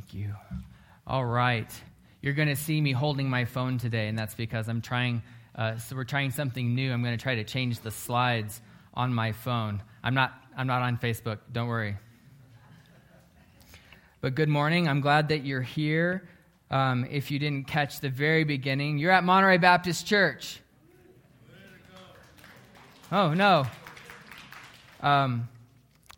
Thank you. All right. You're going to see me holding my phone today, and that's because I'm trying, uh, so we're trying something new. I'm going to try to change the slides on my phone. I'm not, I'm not on Facebook, don't worry. But good morning. I'm glad that you're here. Um, if you didn't catch the very beginning, you're at Monterey Baptist Church. Oh, no. Um,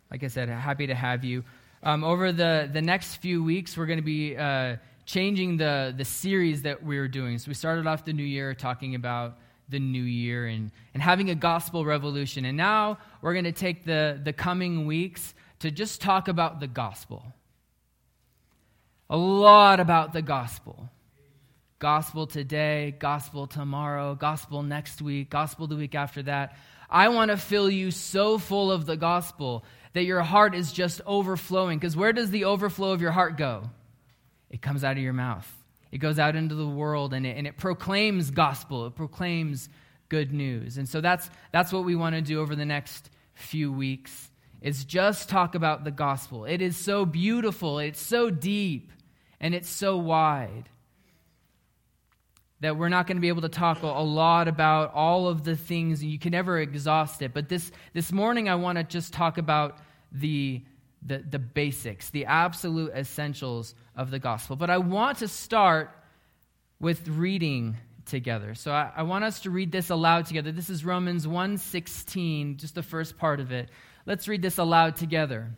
like I said, happy to have you. Um, over the, the next few weeks, we're going to be uh, changing the, the series that we are doing. So we started off the new year talking about the new year and, and having a gospel revolution. And now we're going to take the, the coming weeks to just talk about the gospel. A lot about the gospel. Gospel today, gospel tomorrow, gospel next week, gospel the week after that. I want to fill you so full of the gospel that your heart is just overflowing. Because where does the overflow of your heart go? It comes out of your mouth. It goes out into the world and it, and it proclaims gospel. It proclaims good news. And so that's, that's what we want to do over the next few weeks is just talk about the gospel. It is so beautiful, it's so deep, and it's so wide that we're not going to be able to talk a lot about all of the things, you can never exhaust it. But this, this morning, I want to just talk about the, the, the basics, the absolute essentials of the gospel. But I want to start with reading together. So I, I want us to read this aloud together. This is Romans 1:16, just the first part of it. Let's read this aloud together.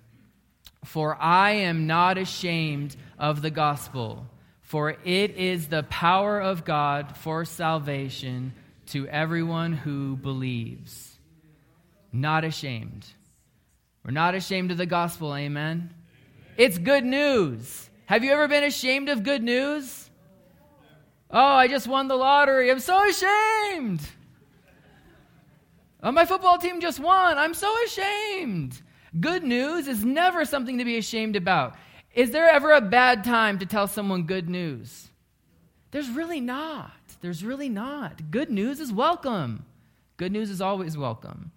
For I am not ashamed of the gospel for it is the power of God for salvation to everyone who believes. Not ashamed. We're not ashamed of the gospel, amen? It's good news. Have you ever been ashamed of good news? Oh, I just won the lottery. I'm so ashamed. Oh, my football team just won. I'm so ashamed. Good news is never something to be ashamed about. Is there ever a bad time to tell someone good news? There's really not. There's really not. Good news is welcome. Good news is always welcome.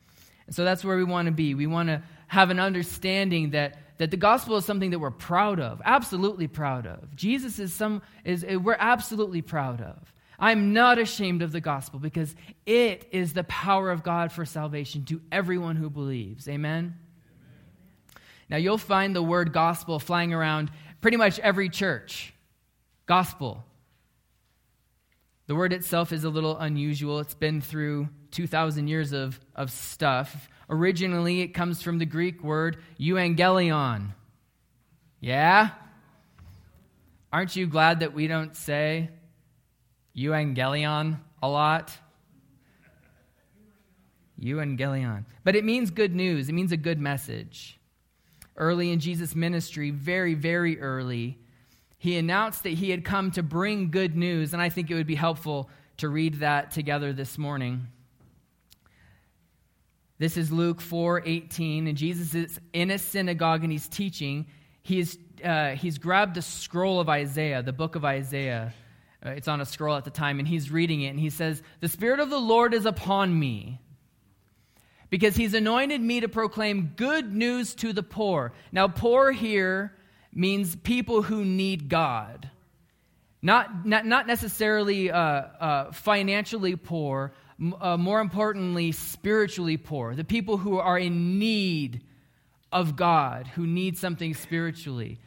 And so that's where we want to be. We want to have an understanding that, that the gospel is something that we're proud of, absolutely proud of. Jesus is some is we're absolutely proud of. I'm not ashamed of the gospel because it is the power of God for salvation to everyone who believes. Amen. Now, you'll find the word gospel flying around pretty much every church. Gospel. The word itself is a little unusual. It's been through 2,000 years of, of stuff. Originally, it comes from the Greek word euangelion. Yeah? Aren't you glad that we don't say euangelion a lot? Euangelion. But it means good news, it means a good message early in Jesus' ministry, very, very early, he announced that he had come to bring good news, and I think it would be helpful to read that together this morning. This is Luke 4 18, and Jesus is in a synagogue and he's teaching. He's, uh, he's grabbed the scroll of Isaiah, the book of Isaiah. Uh, it's on a scroll at the time, and he's reading it, and he says, The Spirit of the Lord is upon me because he's anointed me to proclaim good news to the poor. Now, poor here means people who need God. Not, not, not necessarily uh, uh, financially poor, uh, more importantly, spiritually poor. The people who are in need of God, who need something spiritually.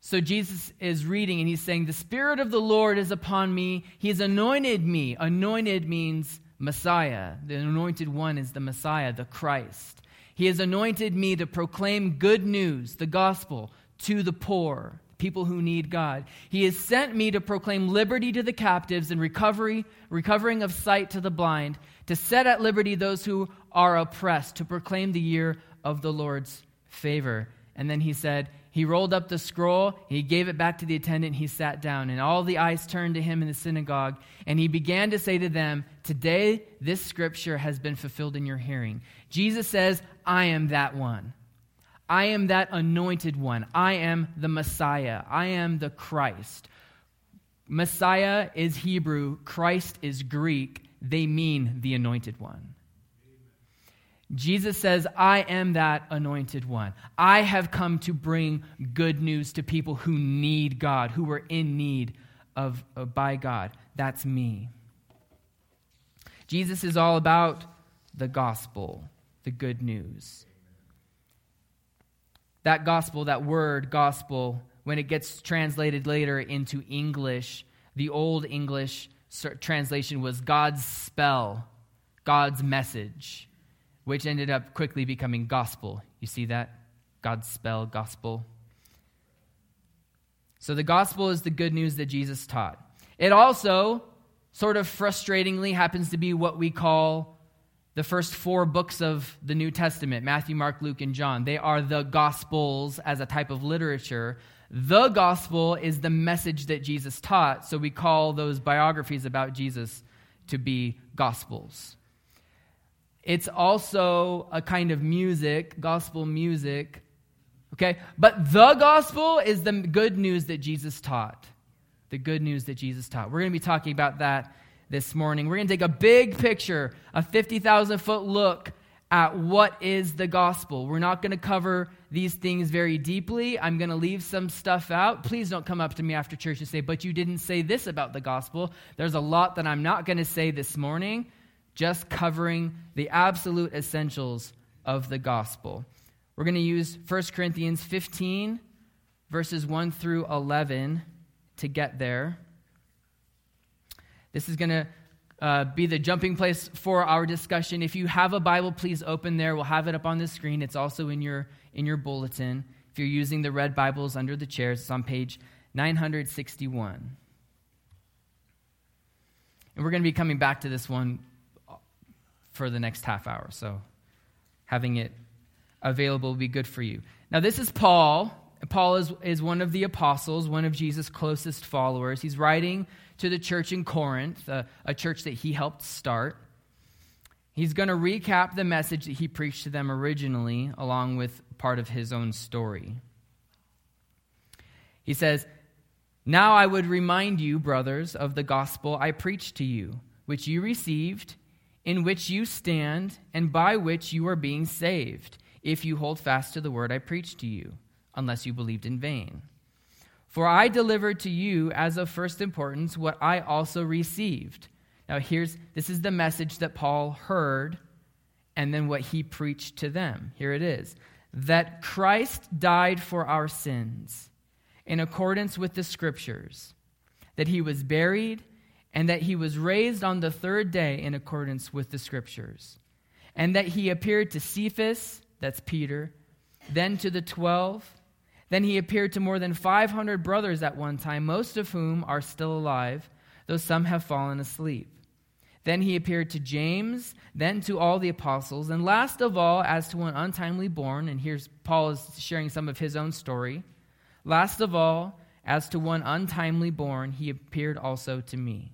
So Jesus is reading and he's saying, The Spirit of the Lord is upon me. He has anointed me. Anointed means Messiah. The anointed one is the Messiah, the Christ. He has anointed me to proclaim good news, the gospel, to the poor, people who need God. He has sent me to proclaim liberty to the captives and recovery, recovering of sight to the blind, to set at liberty those who are oppressed, to proclaim the year of the Lord's favor. And then he said, he rolled up the scroll, he gave it back to the attendant, he sat down, and all the eyes turned to him in the synagogue, and he began to say to them, Today this scripture has been fulfilled in your hearing. Jesus says, I am that one. I am that anointed one. I am the Messiah. I am the Christ. Messiah is Hebrew, Christ is Greek. They mean the anointed one. Jesus says, I am that anointed one. I have come to bring good news to people who need God, who are in need of, of by God. That's me. Jesus is all about the gospel, the good news. That gospel, that word gospel, when it gets translated later into English, the old English translation was God's spell, God's message, which ended up quickly becoming gospel. You see that? God's spell, gospel. So the gospel is the good news that Jesus taught. It also, sort of frustratingly, happens to be what we call the first four books of the New Testament Matthew, Mark, Luke, and John. They are the gospels as a type of literature. The gospel is the message that Jesus taught, so we call those biographies about Jesus to be gospels. It's also a kind of music, gospel music, Okay? But the gospel is the good news that Jesus taught. The good news that Jesus taught. We're going to be talking about that this morning. We're going to take a big picture, a 50,000 foot look at what is the gospel. We're not going to cover these things very deeply. I'm going to leave some stuff out. Please don't come up to me after church and say, but you didn't say this about the gospel. There's a lot that I'm not going to say this morning, just covering the absolute essentials of the gospel. We're going to use 1 Corinthians 15, verses 1 through 11 to get there. This is going to uh, be the jumping place for our discussion. If you have a Bible, please open there. We'll have it up on the screen. It's also in your, in your bulletin. If you're using the red Bibles under the chairs, it's on page 961. And we're going to be coming back to this one for the next half hour. So having it available will be good for you. Now, this is Paul. Paul is, is one of the apostles, one of Jesus' closest followers. He's writing to the church in Corinth, a, a church that he helped start. He's going to recap the message that he preached to them originally, along with part of his own story. He says, Now I would remind you, brothers, of the gospel I preached to you, which you received, in which you stand, and by which you are being saved if you hold fast to the word I preached to you, unless you believed in vain. For I delivered to you as of first importance what I also received. Now, here's this is the message that Paul heard, and then what he preached to them. Here it is that Christ died for our sins in accordance with the scriptures, that he was buried, and that he was raised on the third day in accordance with the scriptures, and that he appeared to Cephas that's Peter, then to the twelve. Then he appeared to more than 500 brothers at one time, most of whom are still alive, though some have fallen asleep. Then he appeared to James, then to all the apostles, and last of all, as to one untimely born, and here's Paul is sharing some of his own story. Last of all, as to one untimely born, he appeared also to me.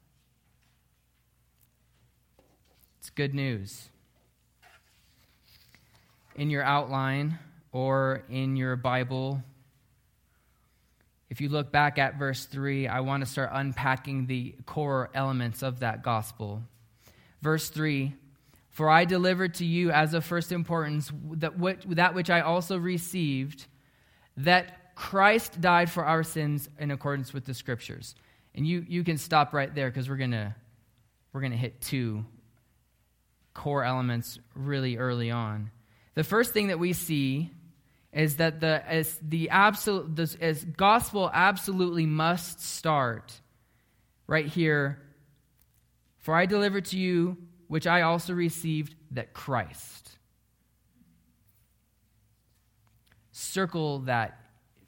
It's good news in your outline or in your Bible, if you look back at verse 3, I want to start unpacking the core elements of that gospel. Verse 3 For I delivered to you as of first importance that, what, that which I also received, that Christ died for our sins in accordance with the scriptures. And you, you can stop right there because we're going to we're going to hit two core elements really early on. The first thing that we see is that the, as the absolute, as gospel absolutely must start right here. For I delivered to you, which I also received, that Christ. Circle that,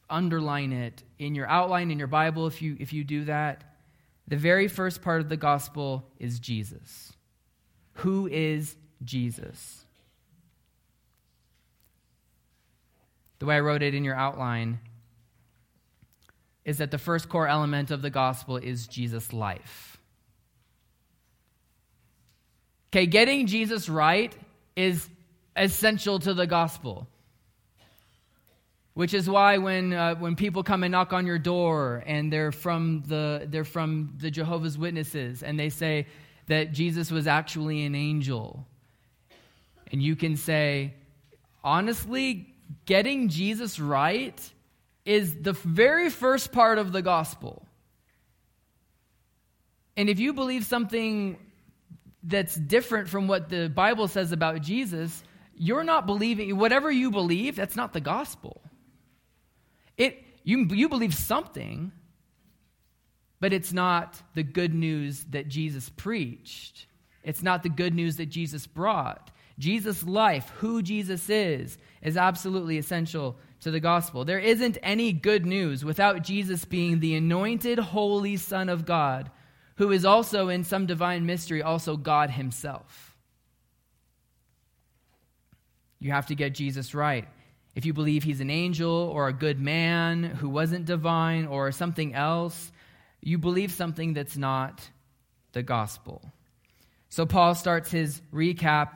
underline it in your outline in your Bible if you, if you do that. The very first part of the gospel is Jesus. Who is Jesus? The way I wrote it in your outline is that the first core element of the gospel is Jesus' life. Okay, getting Jesus right is essential to the gospel. Which is why when, uh, when people come and knock on your door and they're from, the, they're from the Jehovah's Witnesses and they say, that Jesus was actually an angel, and you can say, honestly, getting Jesus right is the very first part of the gospel. And if you believe something that's different from what the Bible says about Jesus, you're not believing, whatever you believe, that's not the gospel. It, you, you believe something, but it's not the good news that Jesus preached. It's not the good news that Jesus brought. Jesus' life, who Jesus is, is absolutely essential to the gospel. There isn't any good news without Jesus being the anointed, holy Son of God, who is also, in some divine mystery, also God Himself. You have to get Jesus right. If you believe he's an angel or a good man who wasn't divine or something else, you believe something that's not the gospel. So Paul starts his recap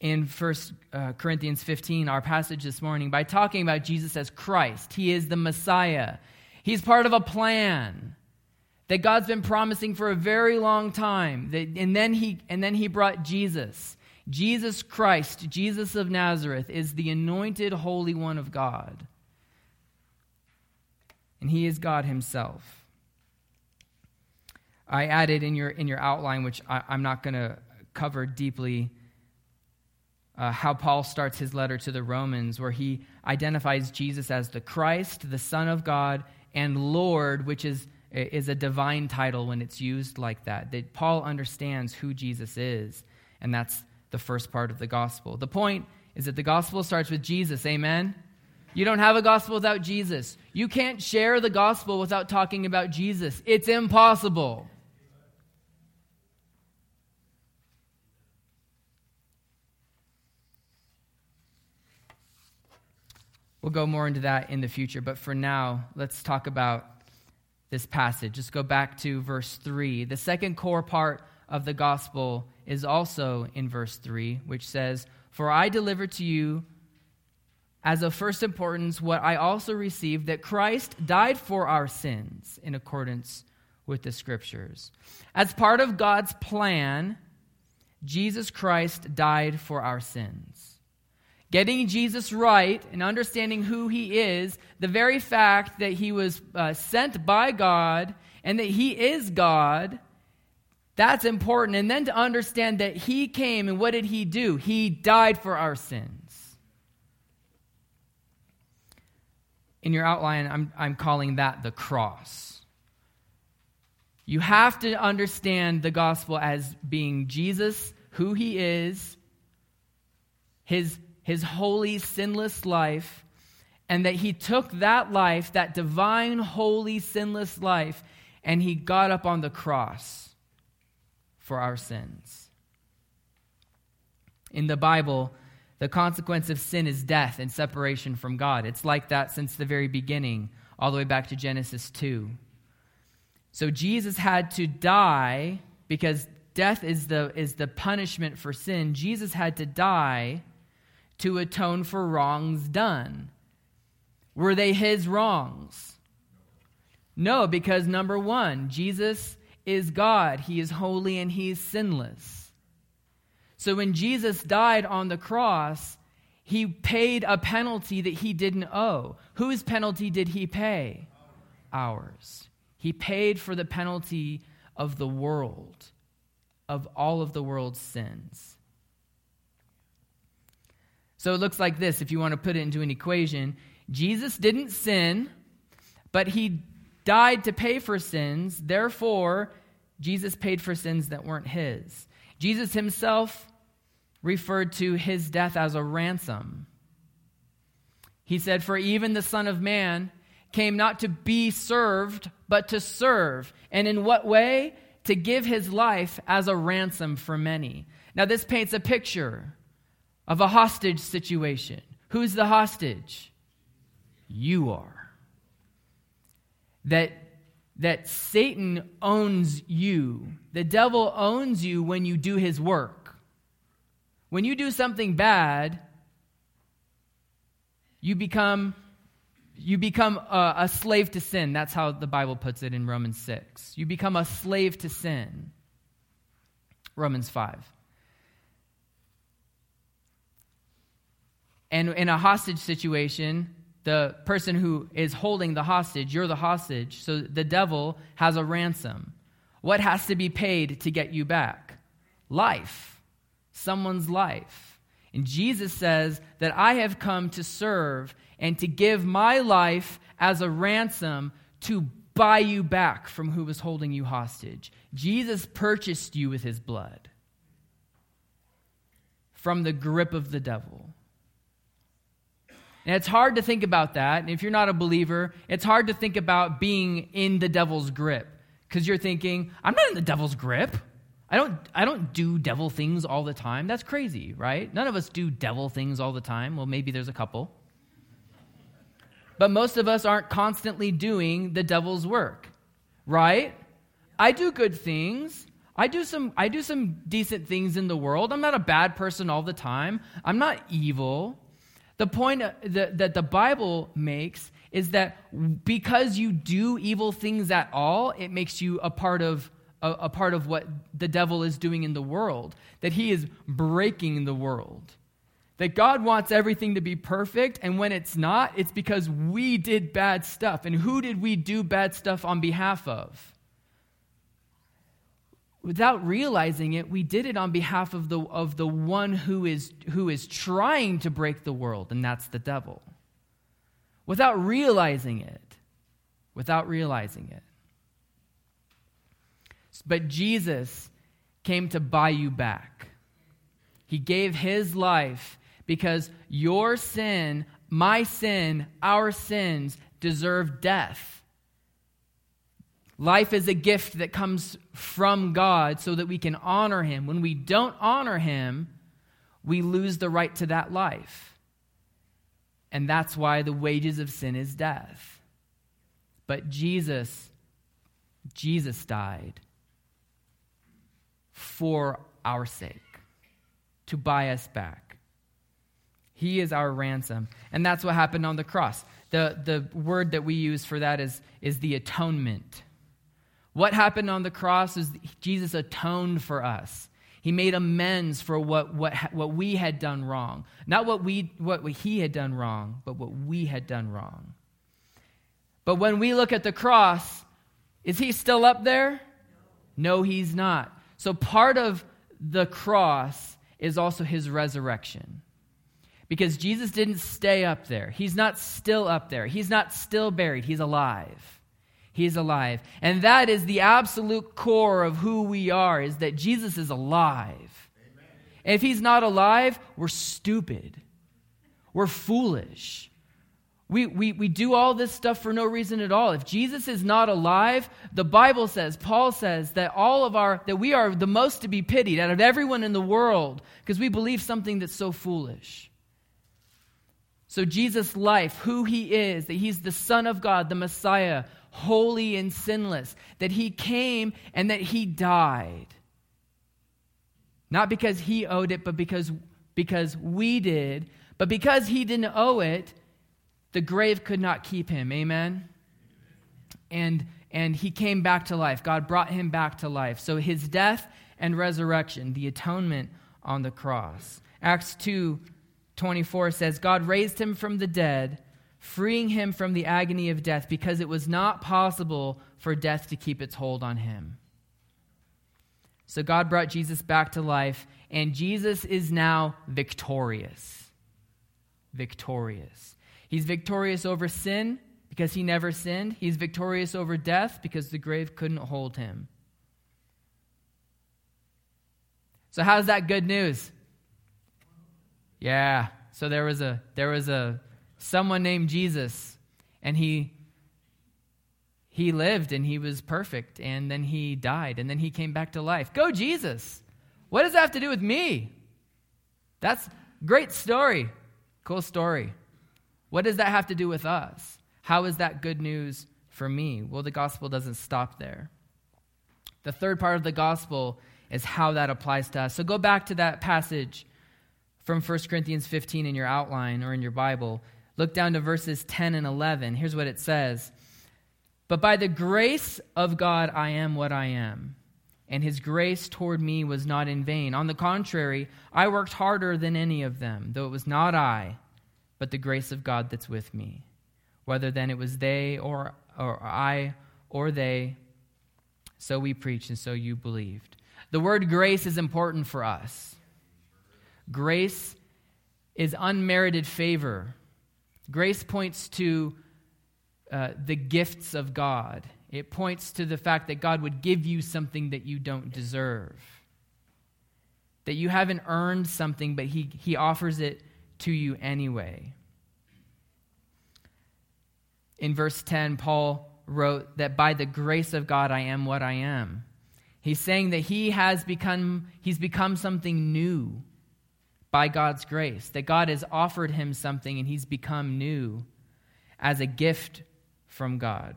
in 1 uh, Corinthians 15, our passage this morning, by talking about Jesus as Christ. He is the Messiah. He's part of a plan that God's been promising for a very long time. and, then he, and then he brought Jesus. Jesus Christ, Jesus of Nazareth, is the anointed Holy One of God. And he is God himself. I added in your, in your outline, which I, am not going to cover deeply, uh, how Paul starts his letter to the Romans, where he identifies Jesus as the Christ, the Son of God, and Lord, which is, is a divine title when it's used like that. That Paul understands who Jesus is, and that's the first part of the gospel. The point is that the gospel starts with Jesus. Amen? You don't have a gospel without Jesus. You can't share the gospel without talking about Jesus. It's impossible. We'll go more into that in the future, but for now, let's talk about this passage. Just go back to verse 3. The second core part of the gospel is also in verse 3, which says, For I delivered to you as of first importance what I also received that Christ died for our sins in accordance with the scriptures. As part of God's plan, Jesus Christ died for our sins. Getting Jesus right and understanding who he is, the very fact that he was uh, sent by God and that he is God that's important. And then to understand that He came and what did He do? He died for our sins. In your outline, I'm, I'm calling that the cross. You have to understand the gospel as being Jesus, who He is, His, his holy, sinless life, and that He took that life, that divine, holy, sinless life, and He got up on the cross for our sins. In the Bible, the consequence of sin is death and separation from God. It's like that since the very beginning, all the way back to Genesis 2. So Jesus had to die because death is the, is the punishment for sin. Jesus had to die to atone for wrongs done. Were they his wrongs? No, because number one, Jesus is God. He is holy and he is sinless. So when Jesus died on the cross, he paid a penalty that he didn't owe. Whose penalty did he pay? Ours. He paid for the penalty of the world, of all of the world's sins. So it looks like this if you want to put it into an equation. Jesus didn't sin, but he died to pay for sins. Therefore, Jesus paid for sins that weren't his. Jesus himself referred to his death as a ransom. He said, For even the Son of Man came not to be served, but to serve. And in what way? To give his life as a ransom for many. Now, this paints a picture of a hostage situation. Who's the hostage? you are. That, that Satan owns you. The devil owns you when you do his work. When you do something bad, you become you become a, a, slave to sin. That's how the Bible puts it in Romans 6. You become a slave to sin. Romans 5. And in a hostage situation, the person who is holding the hostage, you're the hostage, so the devil has a ransom. What has to be paid to get you back? Life. Someone's life. And Jesus says that I have come to serve and to give my life as a ransom to buy you back from who was holding you hostage. Jesus purchased you with his blood from the grip of the devil. And it's hard to think about that. And if you're not a believer, it's hard to think about being in the devil's grip because you're thinking, I'm not in the devil's grip. I don't, I don't do devil things all the time. That's crazy, right? None of us do devil things all the time. Well, maybe there's a couple. But most of us aren't constantly doing the devil's work, right? I do good things. I do some I do some decent things in the world. I'm not a bad person all the time. I'm not evil. The point uh, that, that the Bible makes is that because you do evil things at all, it makes you a part of a, a part of what the devil is doing in the world, that he is breaking the world. That God wants everything to be perfect, and when it's not, it's because we did bad stuff. And who did we do bad stuff on behalf of? Without realizing it, we did it on behalf of the, of the one who is, who is trying to break the world, and that's the devil. Without realizing it. Without realizing it. But Jesus came to buy you back. He gave his life because your sin, my sin, our sins deserve death. Life is a gift that comes from God so that we can honor him. When we don't honor him, we lose the right to that life. And that's why the wages of sin is death. But Jesus, Jesus died for our sake, to buy us back. He is our ransom. And that's what happened on the cross. The, the word that we use for that is, is the atonement. What happened on the cross is Jesus atoned for us. He made amends for what, what, what we had done wrong. Not what, we, what he had done wrong, but what we had done wrong. But when we look at the cross, is he still up there? No, he's not. So part of the cross is also his resurrection. Because Jesus didn't stay up there. He's not still up there. He's not still buried. He's alive. He's alive. And that is the absolute core of who we are is that Jesus is alive. Amen. If he's not alive, we're stupid. We're foolish. We, we, we do all this stuff for no reason at all. If Jesus is not alive, the Bible says, Paul says, that all of our, that we are the most to be pitied out of everyone in the world because we believe something that's so foolish. So, Jesus' life, who he is, that he's the Son of God, the Messiah, holy and sinless, that he came and that he died. Not because he owed it, but because, because we did. But because he didn't owe it, the grave could not keep him. Amen? And, and he came back to life. God brought him back to life. So his death and resurrection, the atonement on the cross. Acts 2 24 says, God raised him from the dead, freeing him from the agony of death because it was not possible for death to keep its hold on him. So God brought Jesus back to life, and Jesus is now victorious. Victorious. He's victorious over sin because he never sinned. He's victorious over death because the grave couldn't hold him. So how's that good news? Yeah. So there was a there was a someone named Jesus and he he lived and he was perfect and then he died and then he came back to life. Go Jesus. What does that have to do with me? That's great story. Cool story. What does that have to do with us? How is that good news for me? Well, the gospel doesn't stop there. The third part of the gospel is how that applies to us. So go back to that passage from 1 Corinthians 15 in your outline or in your Bible. Look down to verses 10 and 11. Here's what it says But by the grace of God, I am what I am. And his grace toward me was not in vain. On the contrary, I worked harder than any of them, though it was not I, but the grace of God that's with me. Whether then it was they or, or I or they, so we preached and so you believed. The word grace is important for us. Grace is unmerited favor. Grace points to uh, the gifts of God. It points to the fact that God would give you something that you don't deserve. That you haven't earned something, but He, he offers it to you anyway. In verse 10, Paul wrote that by the grace of God I am what I am. He's saying that he has become he's become something new by God's grace, that God has offered him something and he's become new as a gift from God.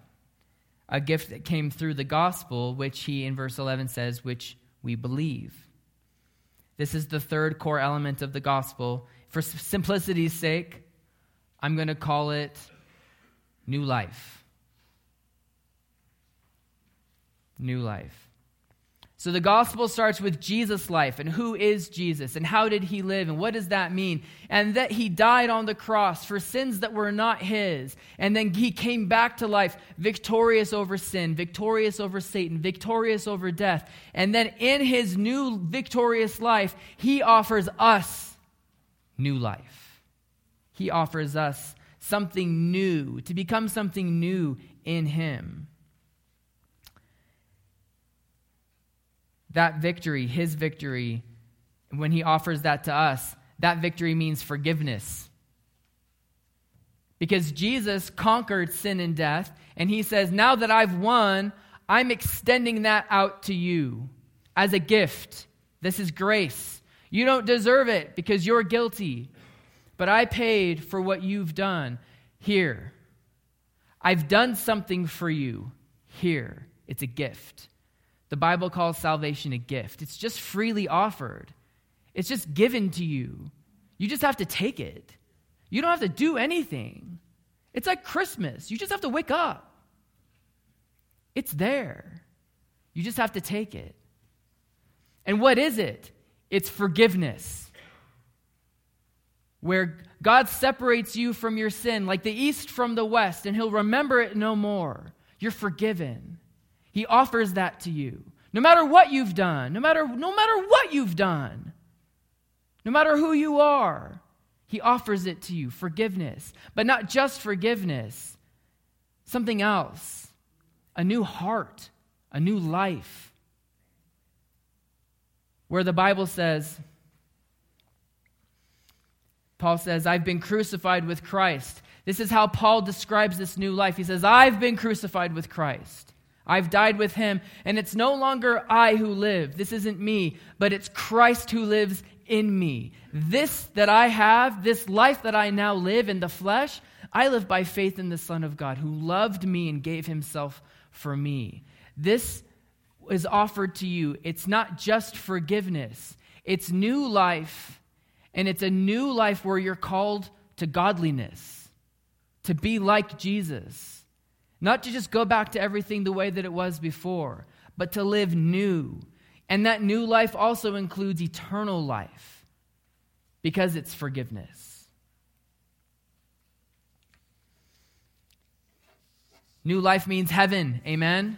A gift that came through the gospel, which he in verse 11 says, which we believe. This is the third core element of the gospel. For simplicity's sake, I'm going to call it new life. New life. So the gospel starts with Jesus' life and who is Jesus and how did he live and what does that mean? And that he died on the cross for sins that were not his. And then he came back to life victorious over sin, victorious over Satan, victorious over death. And then in his new victorious life, he offers us new life. He offers us something new, to become something new in him. That victory, his victory, when he offers that to us, that victory means forgiveness. Because Jesus conquered sin and death, and he says, Now that I've won, I'm extending that out to you as a gift. This is grace. You don't deserve it because you're guilty, but I paid for what you've done. Here, I've done something for you. Here, it's a gift. The Bible calls salvation a gift, it's just freely offered, it's just given to you. You just have to take it. You don't have to do anything. It's like Christmas. You just have to wake up. It's there. You just have to take it. And what is it? It's forgiveness. Where God separates you from your sin like the east from the west, and He'll remember it no more. You're forgiven. He offers that to you. No matter what you've done, no matter, no matter what you've done, no matter who you are, He offers it to you forgiveness. But not just forgiveness, something else a new heart, a new life. Where the Bible says, Paul says, I've been crucified with Christ. This is how Paul describes this new life. He says, I've been crucified with Christ. I've died with him, and it's no longer I who live. This isn't me, but it's Christ who lives in me. This that I have, this life that I now live in the flesh, I live by faith in the Son of God who loved me and gave himself for me. This is offered to you. It's not just forgiveness, it's new life, and it's a new life where you're called to godliness, to be like Jesus. Not to just go back to everything the way that it was before, but to live new. And that new life also includes eternal life because it's forgiveness. New life means heaven, amen?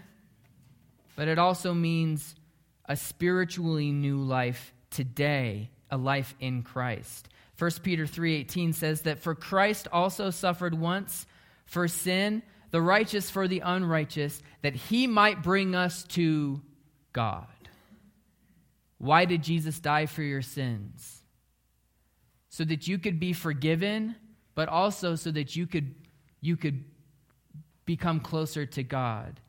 But it also means a spiritually new life today, a life in Christ. 1 Peter 3:18 says that for Christ also suffered once for sin the righteous for the unrighteous, that he might bring us to God. Why did Jesus die for your sins? So that you could be forgiven, but also so that you could, you could become closer to God,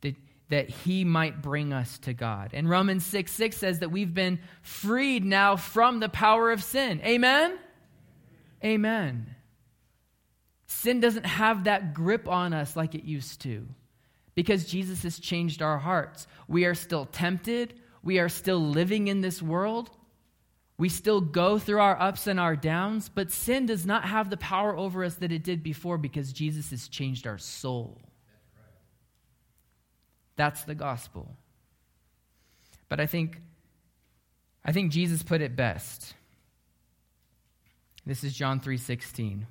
that, that he might bring us to God. And Romans 6 6 says that we've been freed now from the power of sin. Amen? Amen. Sin doesn't have that grip on us like it used to because Jesus has changed our hearts. We are still tempted, we are still living in this world. We still go through our ups and our downs, but sin does not have the power over us that it did before because Jesus has changed our soul. That's the gospel. But I think I think Jesus put it best. This is John 3:16.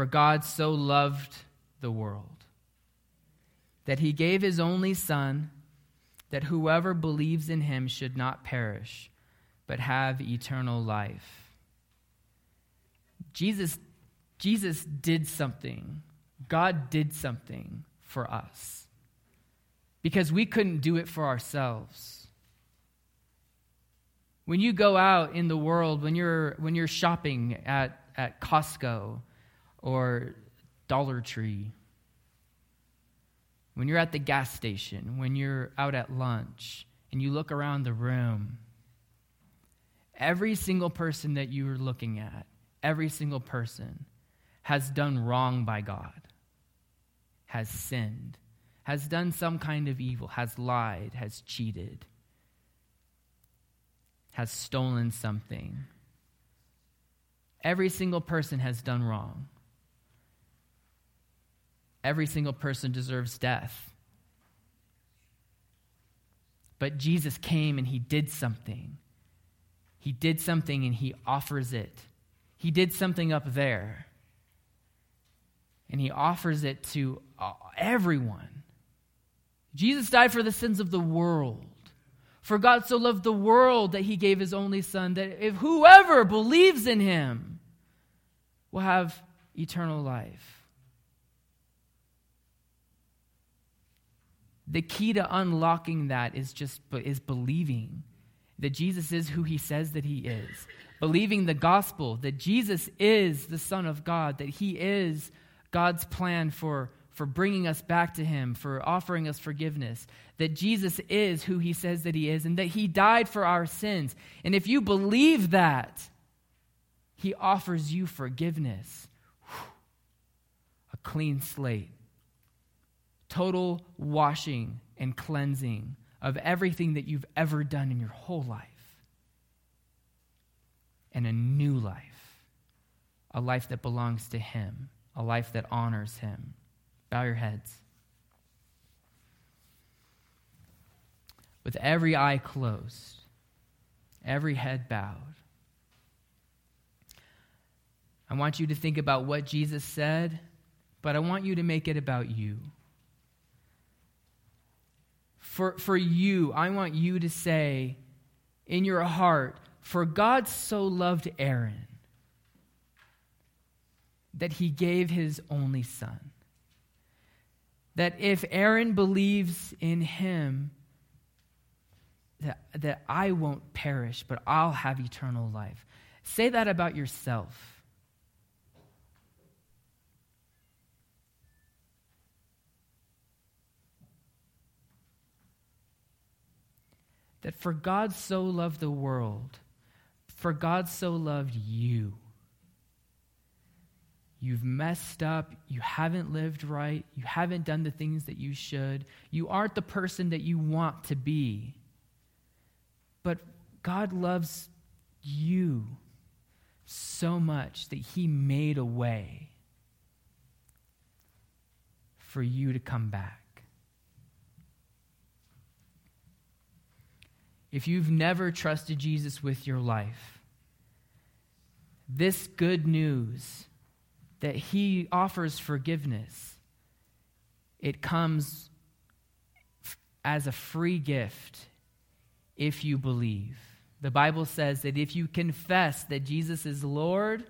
For God so loved the world that he gave his only son that whoever believes in him should not perish but have eternal life. Jesus Jesus did something. God did something for us. Because we couldn't do it for ourselves. When you go out in the world, when you're, when you're shopping at, at Costco or Dollar Tree, when you're at the gas station, when you're out at lunch, and you look around the room, every single person that you're looking at, every single person has done wrong by God, has sinned, has done some kind of evil, has lied, has cheated has stolen something. Every single person has done wrong. Every single person deserves death. But Jesus came and he did something. He did something and he offers it. He did something up there. And he offers it to uh, everyone. Jesus died for the sins of the world. For God so loved the world that he gave his only Son, that if whoever believes in him will have eternal life. The key to unlocking that is just is believing that Jesus is who he says that he is. Believing the gospel that Jesus is the Son of God, that he is God's plan for for bringing us back to Him, for offering us forgiveness, that Jesus is who He says that He is, and that He died for our sins. And if you believe that, He offers you forgiveness, a clean slate, total washing and cleansing of everything that you've ever done in your whole life, and a new life, a life that belongs to Him, a life that honors Him. Bow your heads. With every eye closed, every head bowed, I want you to think about what Jesus said, but I want you to make it about you. For, for you, I want you to say in your heart, For God so loved Aaron that he gave his only son that if Aaron believes in him, that, that I won't perish, but I'll have eternal life. Say that about yourself. That for God so loved the world, for God so loved you You've messed up. You haven't lived right. You haven't done the things that you should. You aren't the person that you want to be. But God loves you so much that He made a way for you to come back. If you've never trusted Jesus with your life, this good news that he offers forgiveness. It comes as a free gift if you believe. The Bible says that if you confess that Jesus is Lord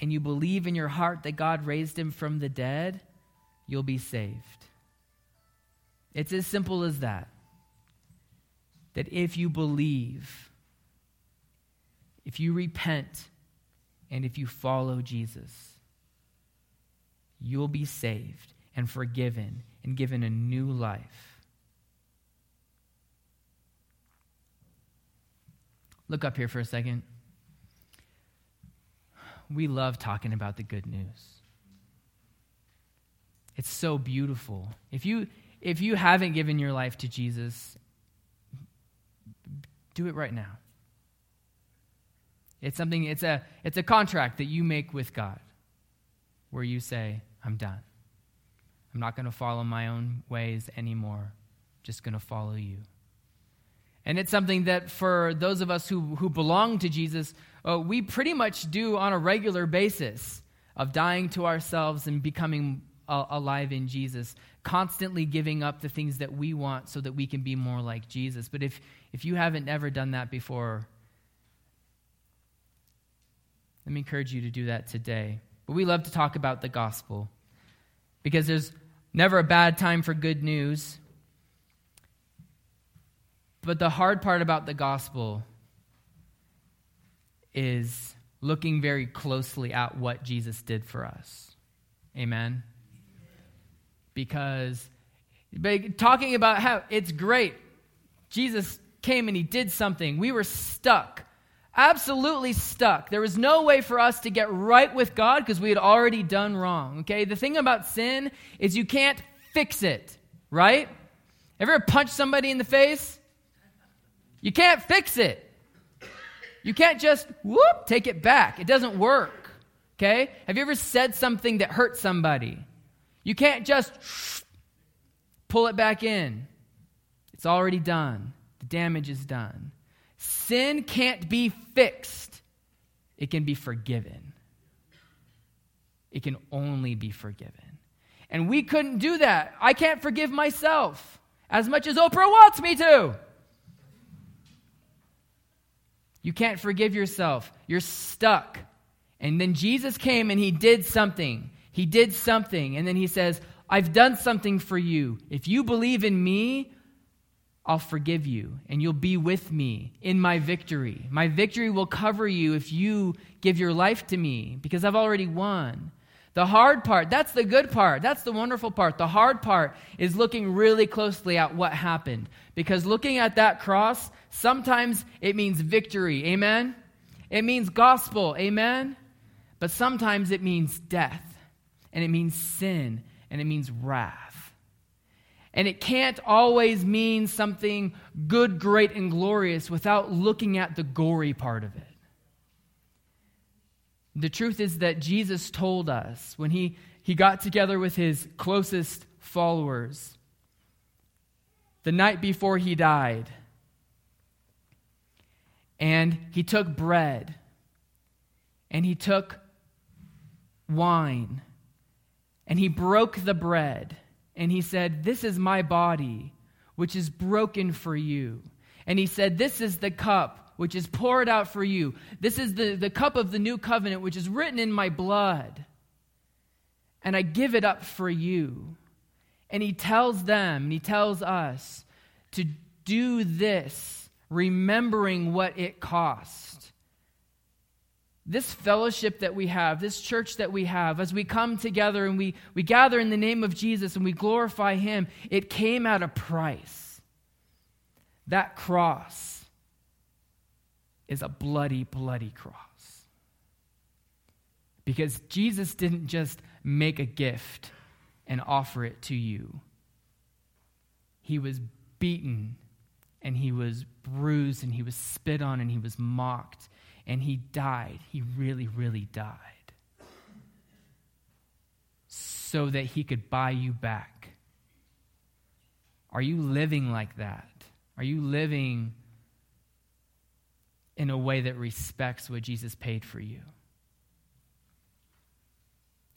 and you believe in your heart that God raised him from the dead, you'll be saved. It's as simple as that. That if you believe, if you repent, and if you follow Jesus, you'll be saved and forgiven and given a new life. Look up here for a second. We love talking about the good news. It's so beautiful. If you if you haven't given your life to Jesus, do it right now. It's something it's a it's a contract that you make with God where you say, I'm done. I'm not going to follow my own ways anymore. just going to follow you. And it's something that for those of us who, who belong to Jesus, uh, we pretty much do on a regular basis of dying to ourselves and becoming alive in Jesus, constantly giving up the things that we want so that we can be more like Jesus. But if, if you haven't ever done that before, let me encourage you to do that today. But we love to talk about the gospel because there's never a bad time for good news. But the hard part about the gospel is looking very closely at what Jesus did for us. Amen. Because talking about how it's great, Jesus came and he did something. We were stuck absolutely stuck. There was no way for us to get right with God because we had already done wrong. Okay? The thing about sin is you can't fix it, right? Ever punch somebody in the face? You can't fix it. You can't just whoop, take it back. It doesn't work. Okay? Have you ever said something that hurt somebody? You can't just pull it back in. It's already done. The damage is done. Sin can't be fixed, it can be forgiven. It can only be forgiven. And we couldn't do that. I can't forgive myself as much as Oprah wants me to. You can't forgive yourself. You're stuck. And then Jesus came and he did something. He did something. And then he says, I've done something for you. If you believe in me, I'll forgive you and you'll be with me in my victory. My victory will cover you if you give your life to me because I've already won. The hard part, that's the good part. That's the wonderful part. The hard part is looking really closely at what happened because looking at that cross, sometimes it means victory. Amen? It means gospel. Amen? But sometimes it means death and it means sin and it means wrath. And it can't always mean something good, great, and glorious without looking at the gory part of it. The truth is that Jesus told us when he, he got together with his closest followers the night before he died, and he took bread and he took wine and he broke the bread and he said, This is my body, which is broken for you. And he said, This is the cup which is poured out for you. This is the, the cup of the new covenant, which is written in my blood. And I give it up for you. And he tells them, and he tells us to do this, remembering what it cost this fellowship that we have, this church that we have, as we come together and we, we gather in the name of Jesus and we glorify Him, it came at a price. That cross is a bloody, bloody cross. Because Jesus didn't just make a gift and offer it to you, He was beaten and He was bruised and He was spit on and He was mocked and he died. He really, really died. So that he could buy you back. Are you living like that? Are you living in a way that respects what Jesus paid for you?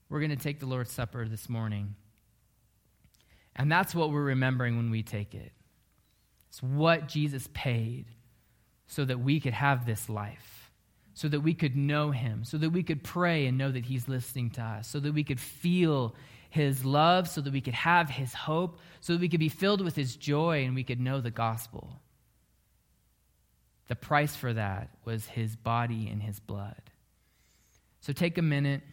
We're going to take the Lord's Supper this morning. And that's what we're remembering when we take it. It's what Jesus paid so that we could have this life so that we could know him, so that we could pray and know that he's listening to us, so that we could feel his love, so that we could have his hope, so that we could be filled with his joy and we could know the gospel. The price for that was his body and his blood. So take a minute.